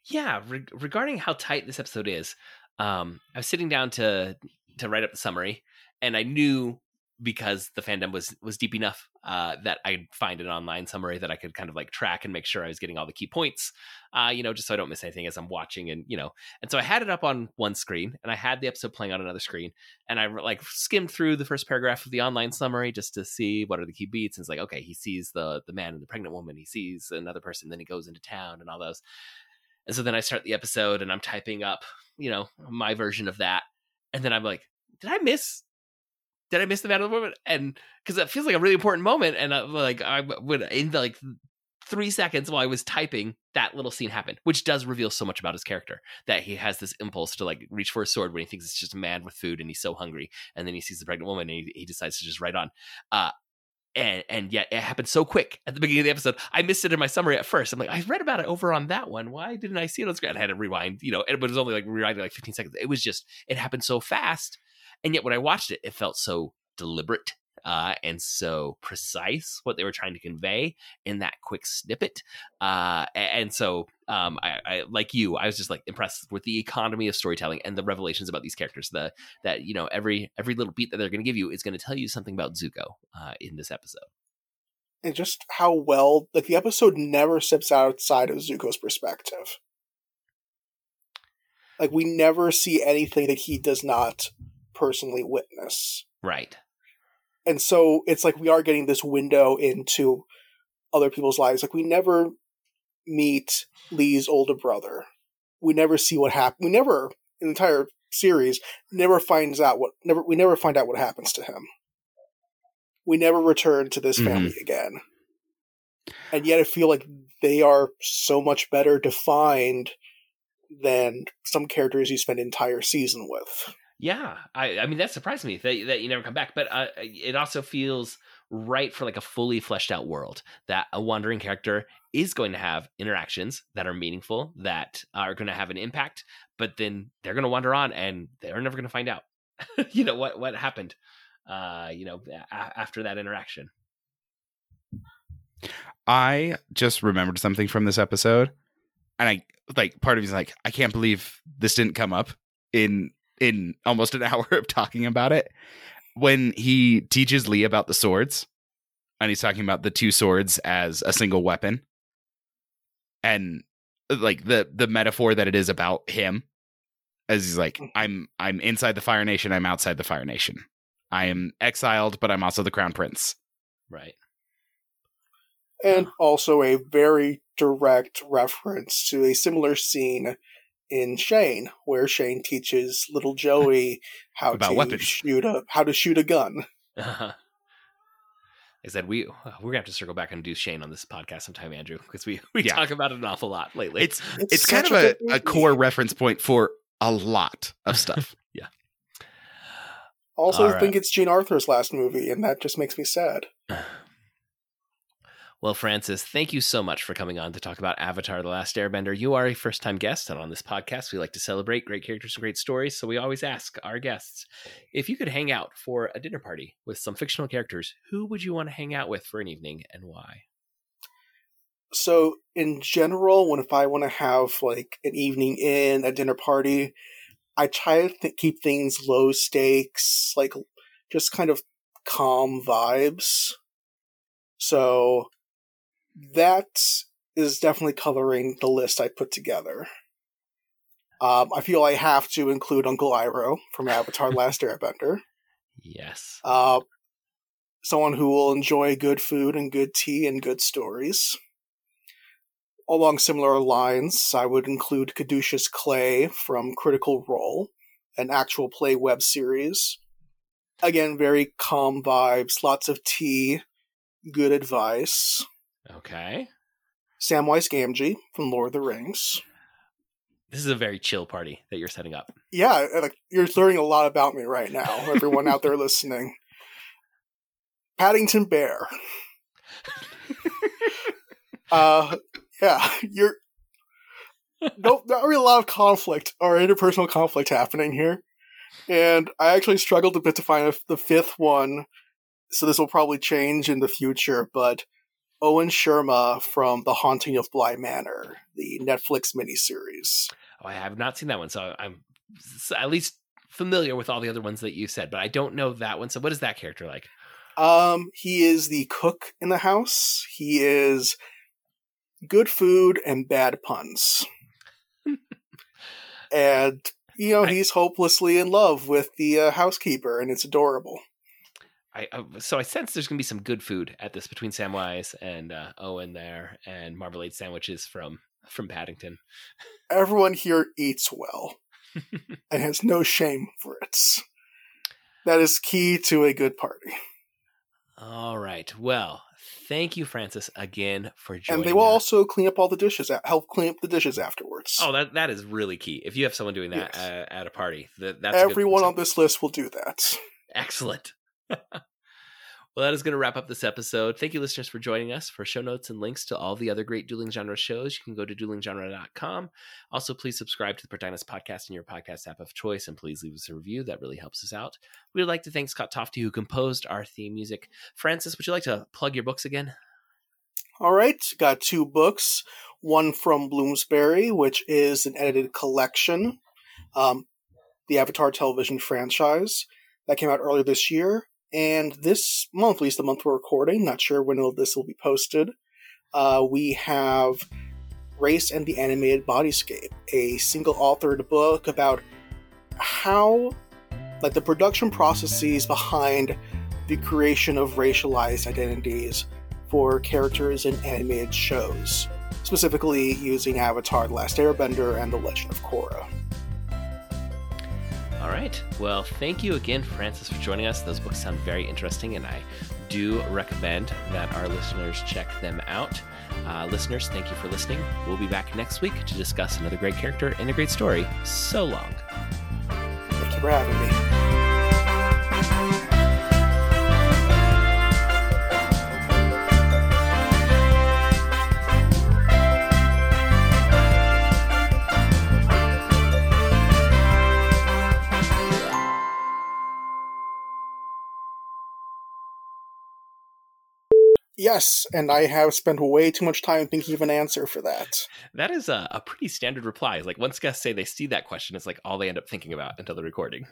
Yeah, re- regarding how tight this episode is, um, I was sitting down to to write up the summary, and I knew because the fandom was was deep enough uh, that I'd find an online summary that I could kind of like track and make sure I was getting all the key points, uh, you know, just so I don't miss anything as I'm watching. And, you know, and so I had it up on one screen and I had the episode playing on another screen. And I like skimmed through the first paragraph of the online summary just to see what are the key beats. And it's like, okay, he sees the, the man and the pregnant woman, he sees another person, then he goes into town and all those. And so then I start the episode and I'm typing up, you know, my version of that. And then I'm like, did I miss did I miss the the woman? And because it feels like a really important moment, and uh, like I would in the, like three seconds while I was typing, that little scene happened, which does reveal so much about his character that he has this impulse to like reach for a sword when he thinks it's just a man with food and he's so hungry, and then he sees the pregnant woman and he, he decides to just write on. Uh, and and yet it happened so quick at the beginning of the episode. I missed it in my summary at first. I'm like, I read about it over on that one. Why didn't I see it on screen? I had to rewind, you know, but it was only like rewinding like 15 seconds. It was just it happened so fast and yet when I watched it, it felt so deliberate uh, and so precise what they were trying to convey in that quick snippet. Uh, and so, um, I, I, like you, I was just like impressed with the economy of storytelling and the revelations about these characters. The that you know every every little beat that they're going to give you is going to tell you something about Zuko uh, in this episode. And just how well, like the episode never steps outside of Zuko's perspective. Like we never see anything that he does not personally witness. Right. And so it's like we are getting this window into other people's lives. Like we never meet Lee's older brother. We never see what happened. We never, in the entire series, never finds out what never we never find out what happens to him. We never return to this family mm-hmm. again. And yet I feel like they are so much better defined than some characters you spend entire season with. Yeah, I, I mean that surprised me that that you never come back, but uh, it also feels right for like a fully fleshed out world that a wandering character is going to have interactions that are meaningful, that are going to have an impact, but then they're going to wander on and they're never going to find out, you know what what happened, uh, you know, a- after that interaction. I just remembered something from this episode, and I like part of me's like, I can't believe this didn't come up in in almost an hour of talking about it when he teaches Lee about the swords and he's talking about the two swords as a single weapon. And like the the metaphor that it is about him as he's like mm. I'm I'm inside the Fire Nation I'm outside the Fire Nation. I am exiled but I'm also the crown prince. Right. And also a very direct reference to a similar scene in Shane, where Shane teaches little Joey how About to weapons. shoot a how to shoot a gun. Uh-huh. I said we we're gonna have to circle back and do Shane on this podcast sometime, Andrew, because we we yeah. talk about it an awful lot lately. It's it's, it's kind of a, a core reference point for a lot of stuff. yeah. Also, I think it's Jean Arthur's last movie, and that just makes me sad. Well, Francis, thank you so much for coming on to talk about Avatar The Last Airbender. You are a first time guest, and on this podcast, we like to celebrate great characters and great stories. So we always ask our guests if you could hang out for a dinner party with some fictional characters, who would you want to hang out with for an evening and why? So, in general, when if I want to have like an evening in a dinner party, I try to th- keep things low stakes, like just kind of calm vibes. So, that is definitely coloring the list I put together. Um, I feel I have to include Uncle Iroh from Avatar: Last Airbender. Yes. Uh, someone who will enjoy good food and good tea and good stories. Along similar lines, I would include Caduceus Clay from Critical Role, an actual play web series. Again, very calm vibes, lots of tea, good advice. Okay. Samwise Gamgee from Lord of the Rings. This is a very chill party that you're setting up. Yeah, like you're learning a lot about me right now. Everyone out there listening. Paddington Bear. uh, yeah, you're no, not really a lot of conflict or interpersonal conflict happening here, and I actually struggled a bit to find a, the fifth one. So this will probably change in the future, but Owen Sharma from The Haunting of Bly Manor, the Netflix miniseries. Oh, I have not seen that one, so I'm at least familiar with all the other ones that you said, but I don't know that one. So, what is that character like? Um, he is the cook in the house. He is good food and bad puns. and you know, he's hopelessly in love with the uh, housekeeper, and it's adorable. I, I, so I sense there's gonna be some good food at this between Samwise and uh, Owen there, and marmalade sandwiches from from Paddington. Everyone here eats well and has no shame for it. That is key to a good party. All right. Well, thank you, Francis, again for joining. And they will us. also clean up all the dishes, help clean up the dishes afterwards. Oh, that that is really key. If you have someone doing that Yes. uh, at a party, that, that's Everyone on this list will do that. Excellent. well, that is going to wrap up this episode. Thank you, listeners, for joining us. For show notes and links to all the other great dueling genre shows, you can go to duelinggenre.com. Also, please subscribe to the Pertinus podcast in your podcast app of choice, and please leave us a review. That really helps us out. We would like to thank Scott Tofty, who composed our theme music. Francis, would you like to plug your books again? All right, got two books. One from Bloomsbury, which is an edited collection, um, the Avatar television franchise that came out earlier this year. And this month, at least the month we're recording, not sure when this will be posted, uh, we have Race and the Animated Bodyscape, a single authored book about how, like, the production processes behind the creation of racialized identities for characters in animated shows, specifically using Avatar The Last Airbender and The Legend of Korra. All right. Well, thank you again, Francis, for joining us. Those books sound very interesting, and I do recommend that our listeners check them out. Uh, listeners, thank you for listening. We'll be back next week to discuss another great character and a great story. So long. Thank you for having me. Yes, and I have spent way too much time thinking of an answer for that. That is a, a pretty standard reply. Like once guests say they see that question, it's like all they end up thinking about until the recording.